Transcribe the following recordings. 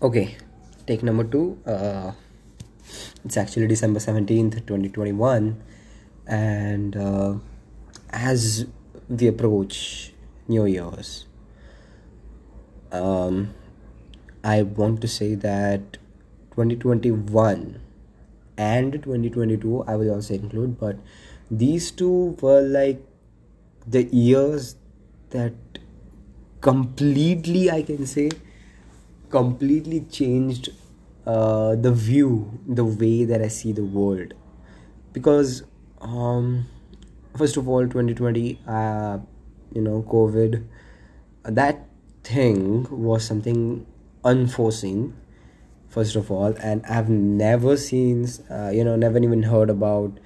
Okay, take number two. Uh, it's actually December 17th, 2021. And uh, as we approach New Year's, um, I want to say that 2021 and 2022, I will also include, but these two were like the years that completely, I can say, completely changed uh, the view, the way that I see the world. Because, um, first of all, 2020, uh, you know, COVID, that thing was something unforeseen, first of all, and I've never seen, uh, you know, never even heard about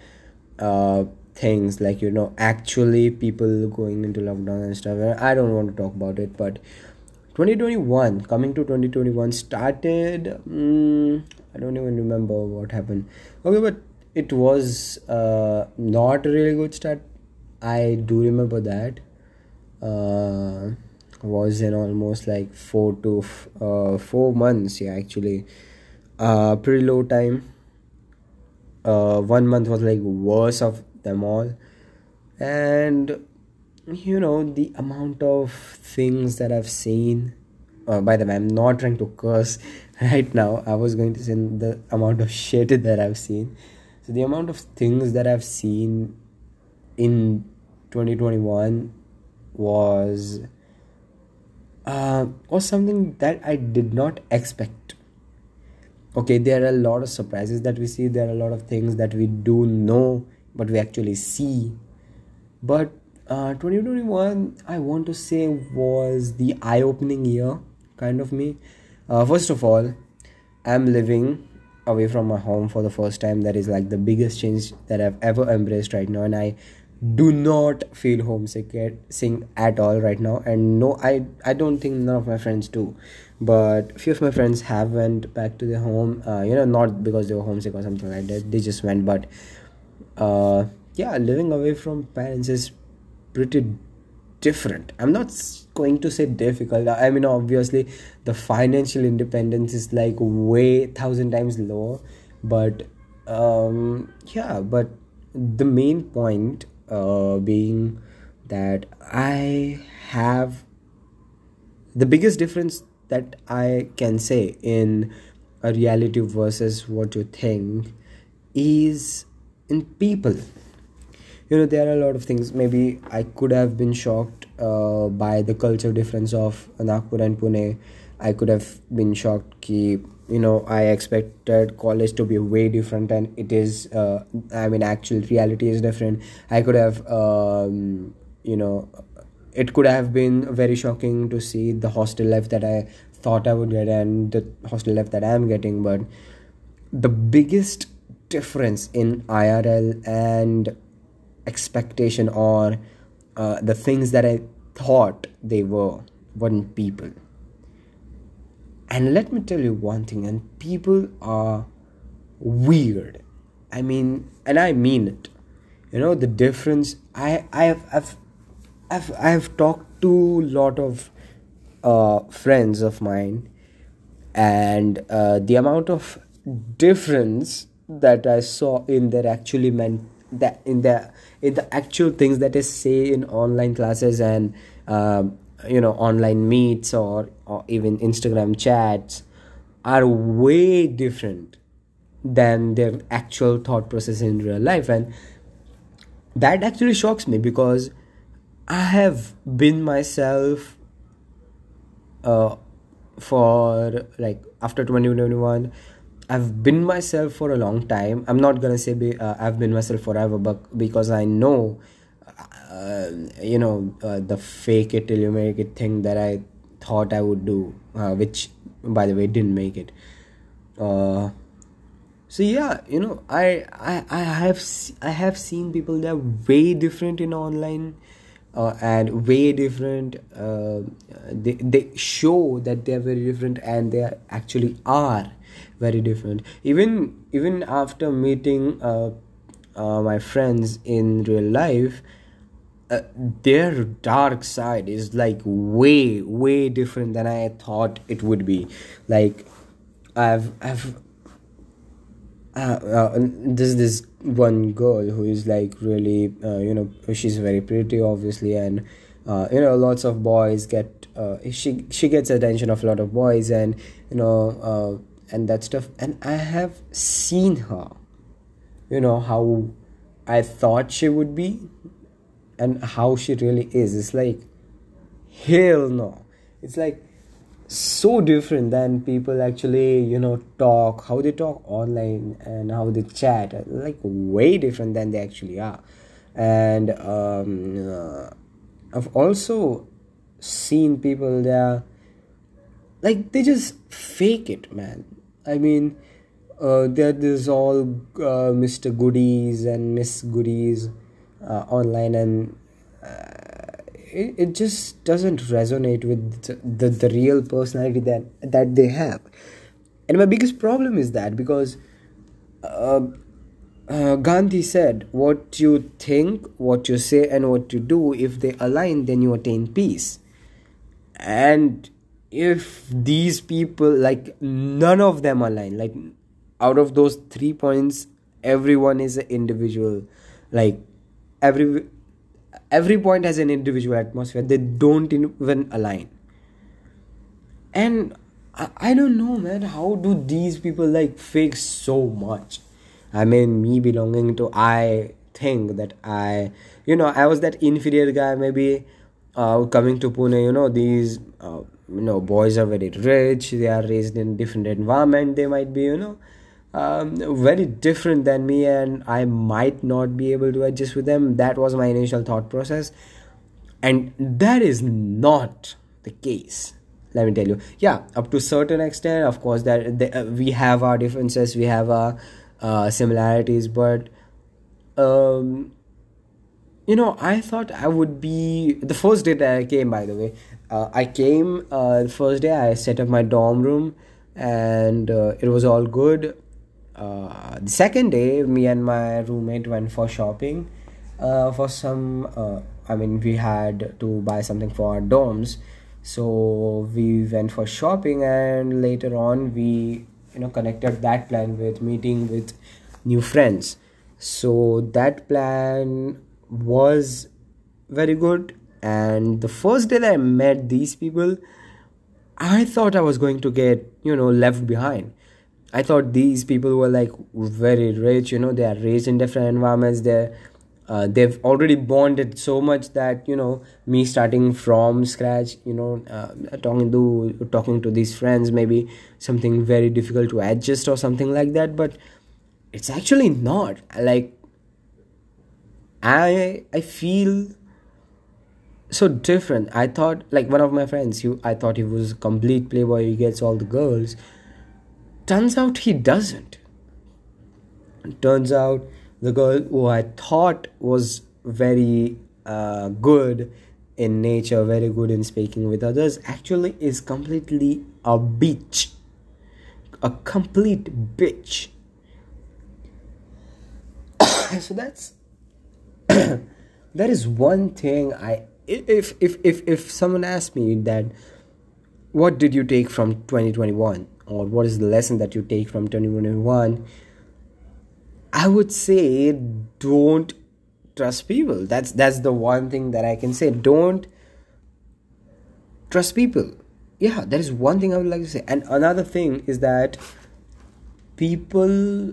uh, things like, you know, actually people going into lockdown and stuff. I don't want to talk about it, but 2021 coming to 2021 started um, i don't even remember what happened. Okay but it was uh, not a really good start. I do remember that uh, was in almost like four to f- uh, four months yeah actually. Uh, pretty low time. Uh, one month was like worst of them all. And you know the amount of things that i've seen uh, by the way i'm not trying to curse right now. I was going to say the amount of shit that i've seen. So the amount of things that i've seen in 2021 was uh, was something that i did not expect. Okay there are a lot of surprises that we see. There are a lot of things that we do know but we actually see. But uh, 2021 i want to say was the eye-opening year kind of me. Uh, first of all i'm living away from my home for the first time. That is like the biggest change that i've ever embraced right now. And i do not feel homesick at, sing at all right now. And no i i don't think none of my friends do. But a few of my friends have went back to their home. Uh, you know not because they were homesick or something like that. They just went. But uh, yeah living away from parents is pretty different. I'm not going to say difficult. I mean obviously the financial independence is like way thousand times lower but um yeah but the main point uh being that i have the biggest difference that i can say in a reality versus what you think is in people you know there are a lot of things. Maybe i could have been shocked uh, by the culture difference of nagpur and pune. I could have been shocked ki you know i expected college to be way different and it is uh, i mean actual reality is different. I could have um, you know it could have been very shocking to see the hostel life that i thought i would get and the hostel life that i'm getting but the biggest difference in irl and expectation or uh, the things that I thought they were weren't people. And let me tell you one thing, and people are weird. I mean, and I mean it. You know the difference. I I've I've I have talked to a lot of uh, friends of mine, and uh, the amount of difference that I saw in their actually meant that in the in the actual things that is say in online classes and um, you know online meets or, or even instagram chats are way different than their actual thought process in real life. And that actually shocks me because i have been myself uh, for like after 2021 I've been myself for a long time. I'm not gonna say be, uh, I've been myself forever, but because I know, uh, you know, uh, the fake it till you make it thing that I thought I would do, uh, which by the way didn't make it. Uh, so yeah, you know, I I I have I have seen people that are way different in online. Uh, and way different they, they show that they are very different and they actually are very different. Even even after meeting uh, uh, my friends in real life uh, their dark side is like way way different than i thought it would be. Like i've i've uh, uh, there's this one girl who is like really uh, you know she's very pretty obviously and uh, you know lots of boys get uh, she she gets attention of a lot of boys and you know uh, and that stuff. And i have seen her you know how i thought she would be and how she really is. It's like hell no. It's like so different than people actually you know talk how they talk online and how they chat like way different than they actually are. And um, uh, i've also seen people there like they just fake it man i mean uh, there there's all uh, mr goodies and miss goodies uh, online and uh, it, it just doesn't resonate with the, the real personality that that they have and my biggest problem is that because uh, uh, Gandhi said, What you think, what you say, and what you do, if they align, then you attain peace. And if these people, like, none of them align, like, out of those three points, everyone is an individual. Like, every every point has an individual atmosphere. They don't even align. And I, I don't know man how do these people like fake so much? I mean me belonging to i think that i you know i was that inferior guy maybe uh, coming to pune you know these uh, you know boys are very rich they are raised in different environment they might be you know um, very different than me and i might not be able to adjust with them. That was my initial thought process. And that is not the case. Let me tell you. Yeah up to certain extent of course that uh, we have our differences we have our uh, similarities but um, you know i thought i would be the first day that i came by the way uh, i came uh, the first day i set up my dorm room and uh, it was all good. Uh, the second day me and my roommate went for shopping. Uh, for some uh, i mean we had to buy something for our dorms. So we went for shopping and later on we you know connected that plan with meeting with new friends. So that plan was very good and the first day that i met these people i thought i was going to get you know left behind. I thought these people were like very rich, you know, they are raised in different environments. They're uh, they've already bonded so much that you know me starting from scratch you know uh, talking to talking to these friends maybe something very difficult to adjust or something like that. But it's actually not. Like i i feel so different i thought like one of my friends you i thought he was a complete playboy he gets all the girls Turns out he doesn't. Turns out the girl who I thought was very uh, good in nature, very good in speaking with others, actually is completely a bitch. A complete bitch. so that's that is one thing I if if if if someone asked me that what did you take from 2021 or what is the lesson that you take from 2021 i would say don't trust people. That's that's the one thing that i can say. Don't trust people. Yeah that is one thing i would like to say. And another thing is that people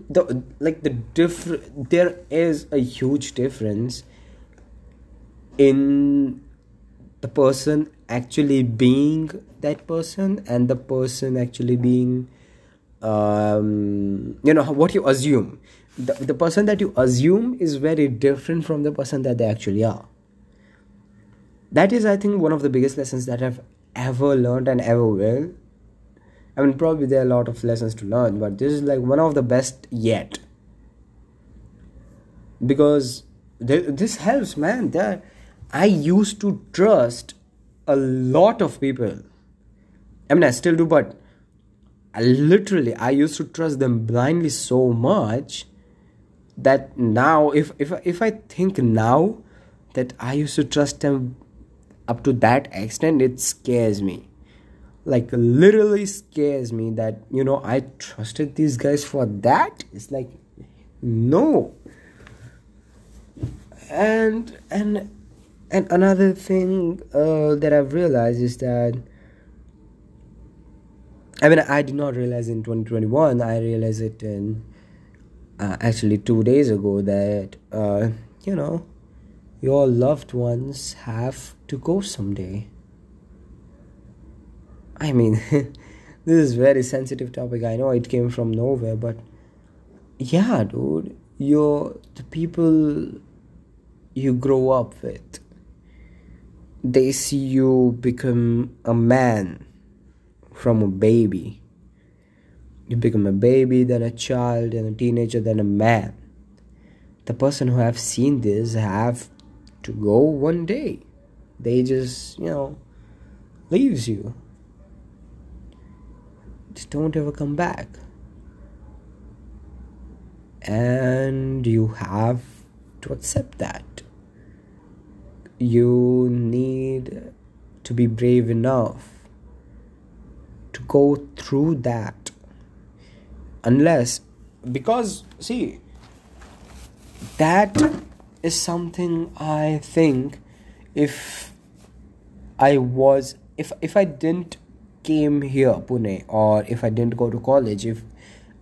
the like the different there is a huge difference in the person actually being that person and the person actually being um, you know what you assume. The, the person that you assume is very different from the person that they actually are. That is i think one of the biggest lessons that i've ever learned and ever will. I mean probably there are a lot of lessons to learn but this is like one of the best yet. Because this helps man. There i used to trust a lot of people i mean i still do but I literally i used to trust them blindly so much that now if if if i think now that I used to trust them up to that extent, it scares me. Like literally scares me that you know I trusted these guys for that. It's like no. And and and another thing uh, that I've realized is that I mean I did not realize in 2021. I realized it in uh, actually two days ago that uh, you know your loved ones have to go someday. I mean, this is very sensitive topic. I know it came from nowhere, but yeah, dude, you're the people you grow up with. They see you become a man from a baby. You become a baby, then a child, then a teenager, then a man. The person who have seen this have to go one day. They just, you know, leaves you. Just don't ever come back. And you have to accept that. You need to be brave enough to go through that. Unless, because, see, that is something I think if I was if if I didn't came here Pune or if I didn't go to college if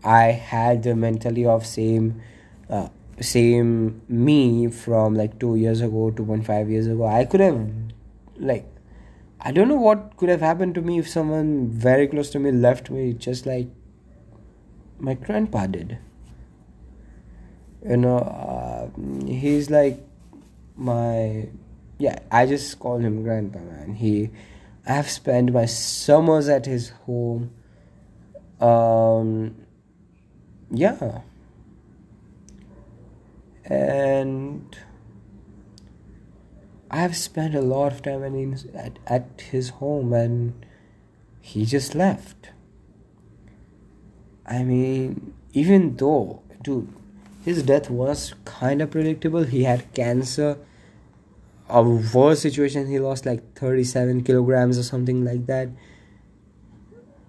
I had the mentality of same uh, same me from like 2 years ago 2.5 years ago. I could have like I don't know what could have happened to me if someone very close to me left me just like my grandpa did. You know uh, he's like my yeah i just call him grandpa man. He i have spent my summers at his home. Um yeah and i have spent a lot of time at, at his home and he just left i mean even though dude his death was kind of predictable. He had cancer. A worse situation, he lost like 37 kilograms or something like that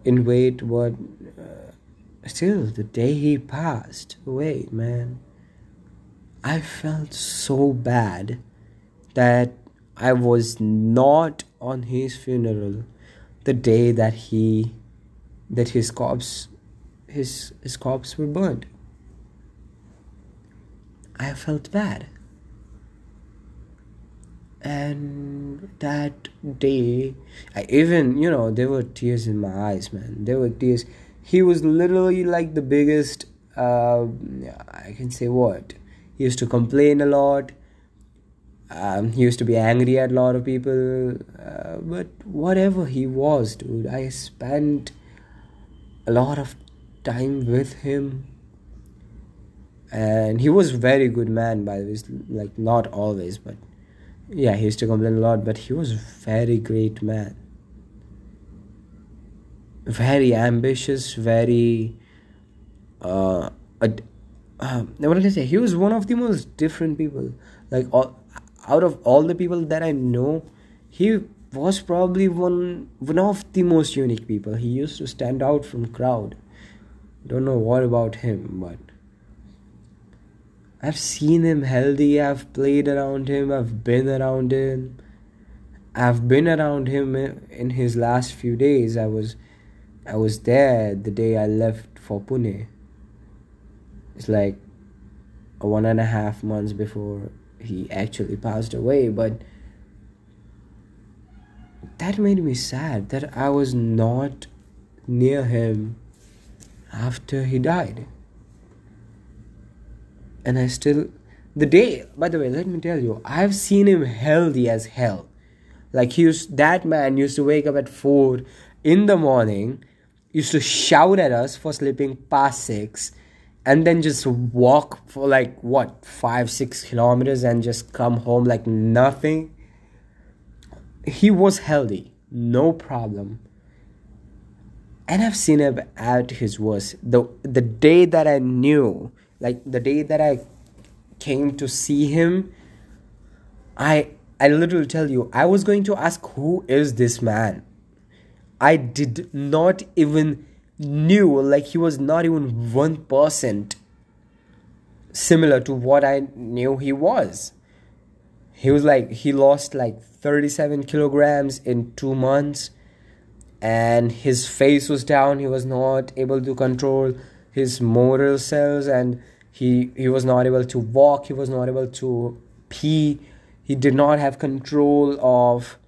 in weight. But uh, still, the day he passed away, man, I felt so bad that I was not on his funeral the day that he that his corpse his his corpse were burned I felt bad. And that day, I even, you know, there were tears in my eyes, man. There were tears. He was literally like the biggest, uh, I can say what? He used to complain a lot. Um, he used to be angry at a lot of people. Uh, but whatever he was, dude, I spent a lot of time with him and he was very good man by the way like not always but yeah he used to complain a lot but he was very great man very ambitious very uh, ad- uh what did I say? He was one of the most different people. Like all, out of all the people that I know, he was probably one one of the most unique people. He used to stand out from crowd. Don't know what about him, but I've seen him healthy, I've played around him, I've been around him. I've been around him in his last few days. I was I was there the day I left for Pune. It's like one and a half months before he actually passed away, but that made me sad that I was not near him after he died. And I still the day by the way let me tell you I've seen him healthy as hell. Like he used that man used to wake up at 4 in the morning used to shout at us for sleeping past 6 and then just walk for like what 5 6 kilometers and just come home like nothing he was healthy no problem and I've seen him at his worst. The the day that I knew like the day that I came to see him, I I literally tell you, I was going to ask who is this man. I did not even knew like he was not even one percent similar to what I knew he was. He was like he lost like 37 kilograms in two months and his face was down. He was not able to control his motor cells and he he was not able to walk. He was not able to pee. He did not have control of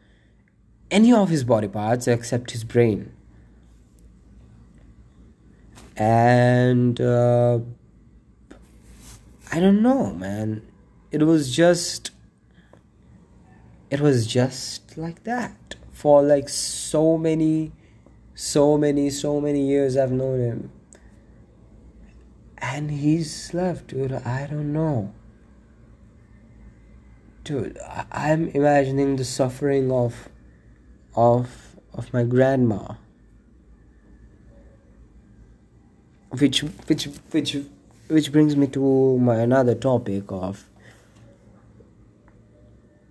any of his body parts except his brain and uh, i don't know man. It was just it was just like that for like so many so many so many years i've known him. And he's left dude. I don't know. Dude i'm imagining the suffering of of of my grandma which which which which brings me to my another topic of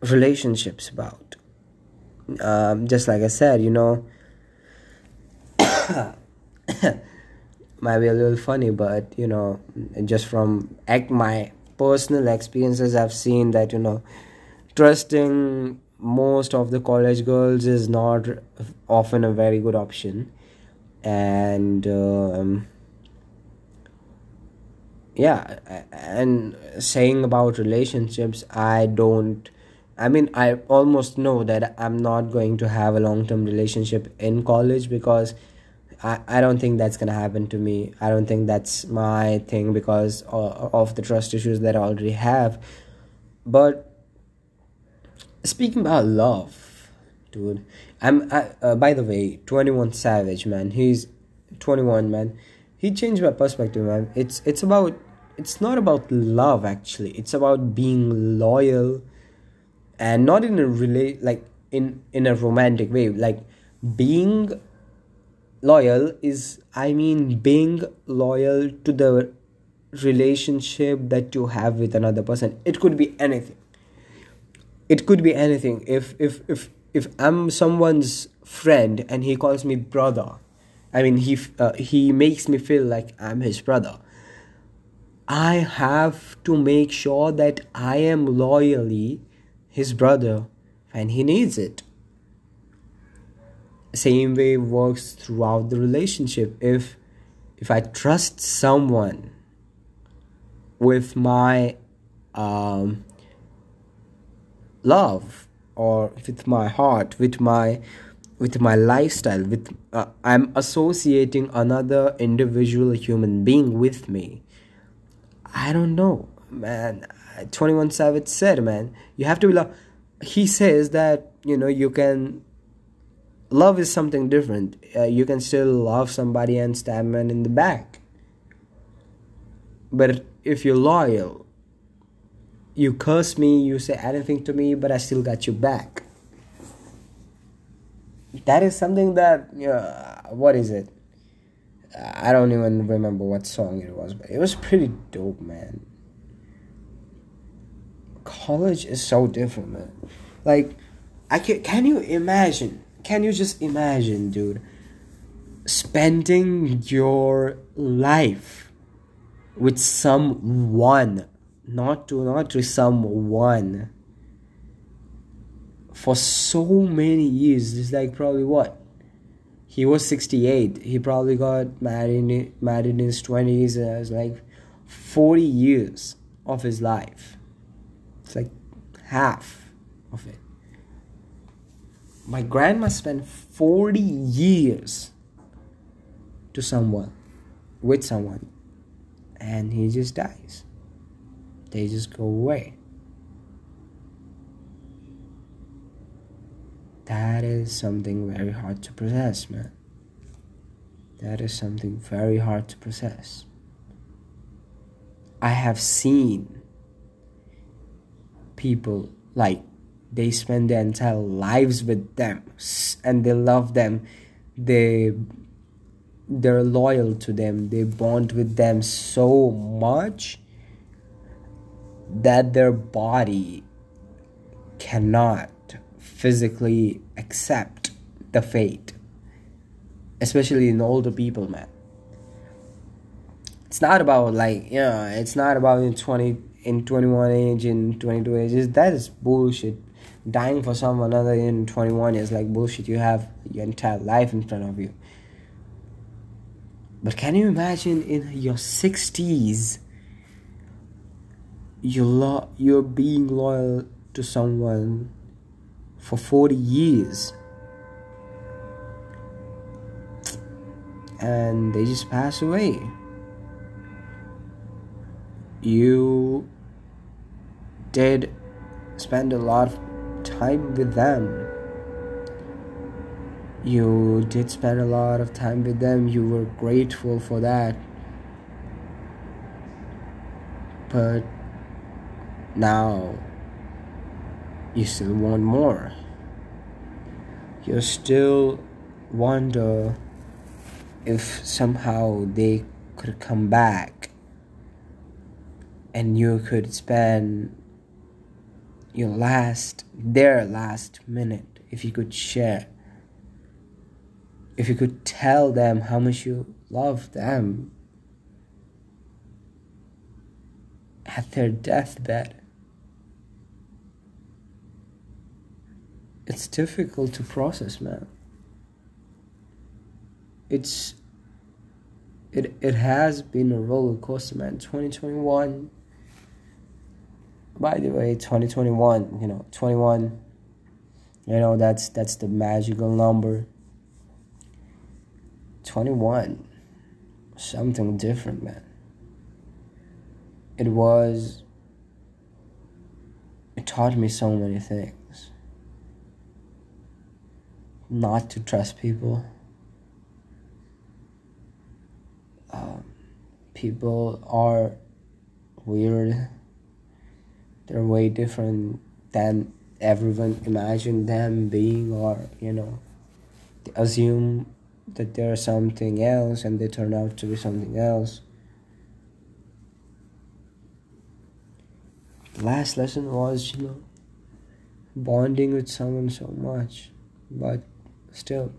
relationships about. Um, just like i said you know might be a little funny but you know just from act my personal experiences i've seen that you know trusting most of the college girls is not often a very good option. And um, yeah and saying about relationships i don't i mean i almost know that i'm not going to have a long term relationship in college because I, I don't think that's gonna happen to me. I don't think that's my thing because of the trust issues that i already have. But speaking about love dude i'm I, uh, by the way 21 savage man he's 21 man. He changed my perspective man. It's it's about it's not about love actually. It's about being loyal and not in a relate like in in a romantic way. Like being loyal is i mean being loyal to the relationship that you have with another person. It could be anything. It could be anything. If if if if i'm someone's friend and he calls me brother i mean he uh, he makes me feel like i'm his brother I have to make sure that I am loyally his brother when he needs it. Same way works throughout the relationship. If if I trust someone with my um, love or with my heart, with my with my lifestyle, with uh, I'm associating another individual human being with me I don't know, man. 21 Savage said, man, you have to be love. He says that, you know, you can. Love is something different. Uh, you can still love somebody and stab man in the back. But if you're loyal, you curse me, you say anything to me, but I still got you back. That is something that, uh, what is it? I don't even remember what song it was, but it was pretty dope, man. College is so different, man. Like, I can can you imagine? Can you just imagine, dude? Spending your life with someone, not to not to someone, for so many years. It's like probably what he was 68 he probably got married married in his 20s it was like 40 years of his life. It's like half of it. My grandma spent 40 years to someone with someone and he just dies. They just go away that is something very hard to process, man. That is something very hard to process. I have seen people like they spend their entire lives with them and they love them they they're loyal to them they bond with them so much that their body cannot physically accept the fate especially in older people man. It's not about like you know it's not about in 20 in 21 age in 22 age. That is bullshit. Dying for someone other in 21 is like bullshit you have your entire life in front of you. But can you imagine in your 60s you lo- you're being loyal to someone for 40 years. And they just pass away. You did spend a lot of time with them. You did spend a lot of time with them. You were grateful for that. But now you still want more you still wonder if somehow they could come back and you could spend your last their last minute if you could share if you could tell them how much you love them at their deathbed. It's difficult to process, man. It's it it has been a roller coaster, man. 2021 by the way 2021 you know 21 you know that's that's the magical number 21 something different man it was it taught me so many things not to trust people. Um, people are weird. They're way different than everyone imagined them being or you know they assume that they're something else and they turn out to be something else. The last lesson was you know bonding with someone so much but still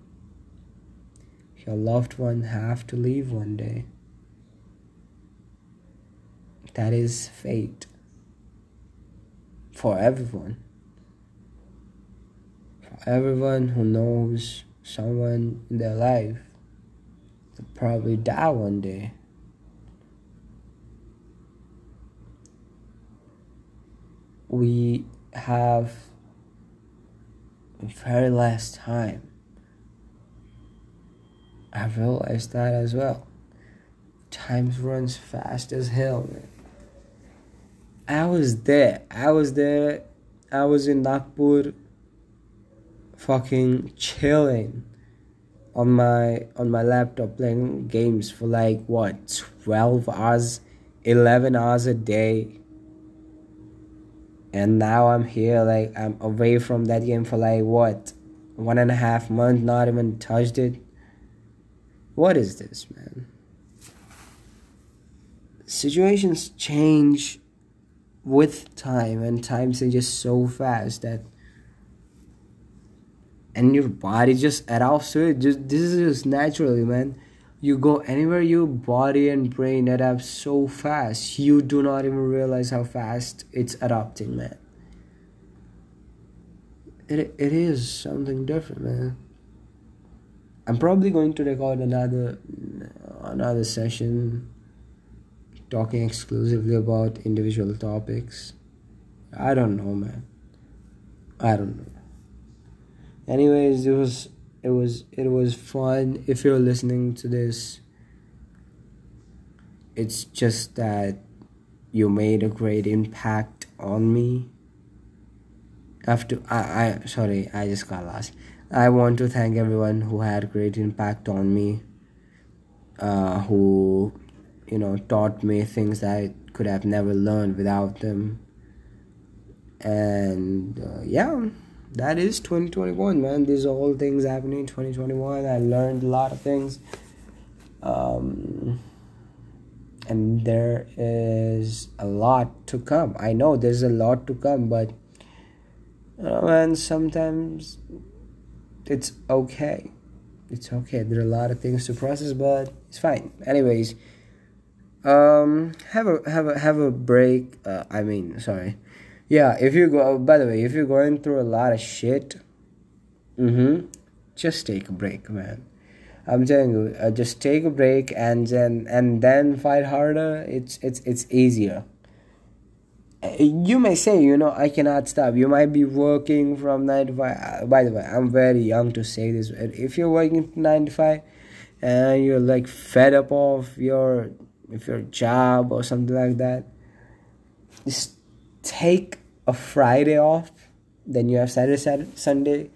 your loved one have to leave one day that is fate for everyone. For everyone who knows someone in their life to probably die one day. We have very last time. I realized that as well. Time runs fast as hell, man. I was there. I was there. I was in Nagpur fucking chilling on my on my laptop playing games for like what 12 hours 11 hours a day and now i'm here like i'm away from that game for like what one and a half months not even touched it what is this man? Situations change with time and time changes so fast that and your body just adapts to it. Just this is just naturally man. You go anywhere your body and brain adapt so fast you do not even realize how fast it's adapting man. It, it is something different man i'm probably going to record another another session talking exclusively about individual topics. I don't know, man. I don't know. Anyways, it was it was it was fun. If you're listening to this, it's just that you made a great impact on me. After I, I sorry, I just got lost. I want to thank everyone who had great impact on me. Uh, who you know taught me things I could have never learned without them. And uh, yeah, that is 2021, man. These are all things happening in 2021. I learned a lot of things. Um, and there is a lot to come. I know there's a lot to come, but uh, and sometimes it's okay. It's okay. There are a lot of things to process but it's fine. Anyways um have a have a have a break. Uh, i mean sorry. Yeah if you go by the way if you're going through a lot of shit mm-hmm just take a break man. I'm telling you uh, just take a break and then and then fight harder. It's it's it's easier you may say you know i cannot stop. You might be working from 9 to 5 uh, by the way i'm very young to say this if you're working 9 to 5 and you're like fed up of your if your job or something like that just take a friday off. Then you have saturday, saturday sunday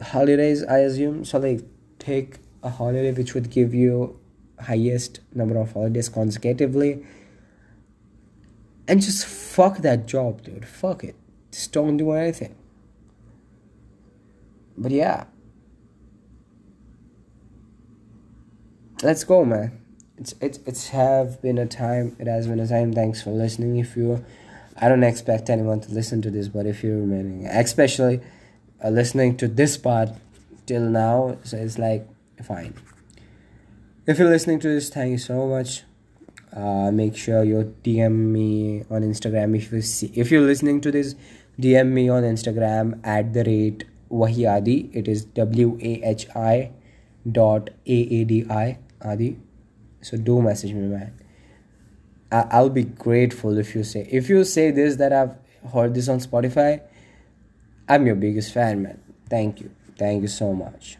holidays i assume. So like take a holiday which would give you highest number of holidays consecutively and just fuck that job, dude. Fuck it. Just don't do anything. But yeah. Let's go, man. It's it's it's have been a time. It has been a time. Thanks for listening. If you, I don't expect anyone to listen to this, but if you're remaining, especially uh, listening to this part till now, so it's like fine. If you're listening to this, thank you so much uh, make sure you dm me on instagram. If you see if you're listening to this dm me on instagram at the rate wahiadi it is w-a-h-i dot a-a-d-i. Adi so do message me man. I- i'll be grateful if you say if you say this that i've heard this on spotify i'm your biggest fan man. Thank you. Thank you so much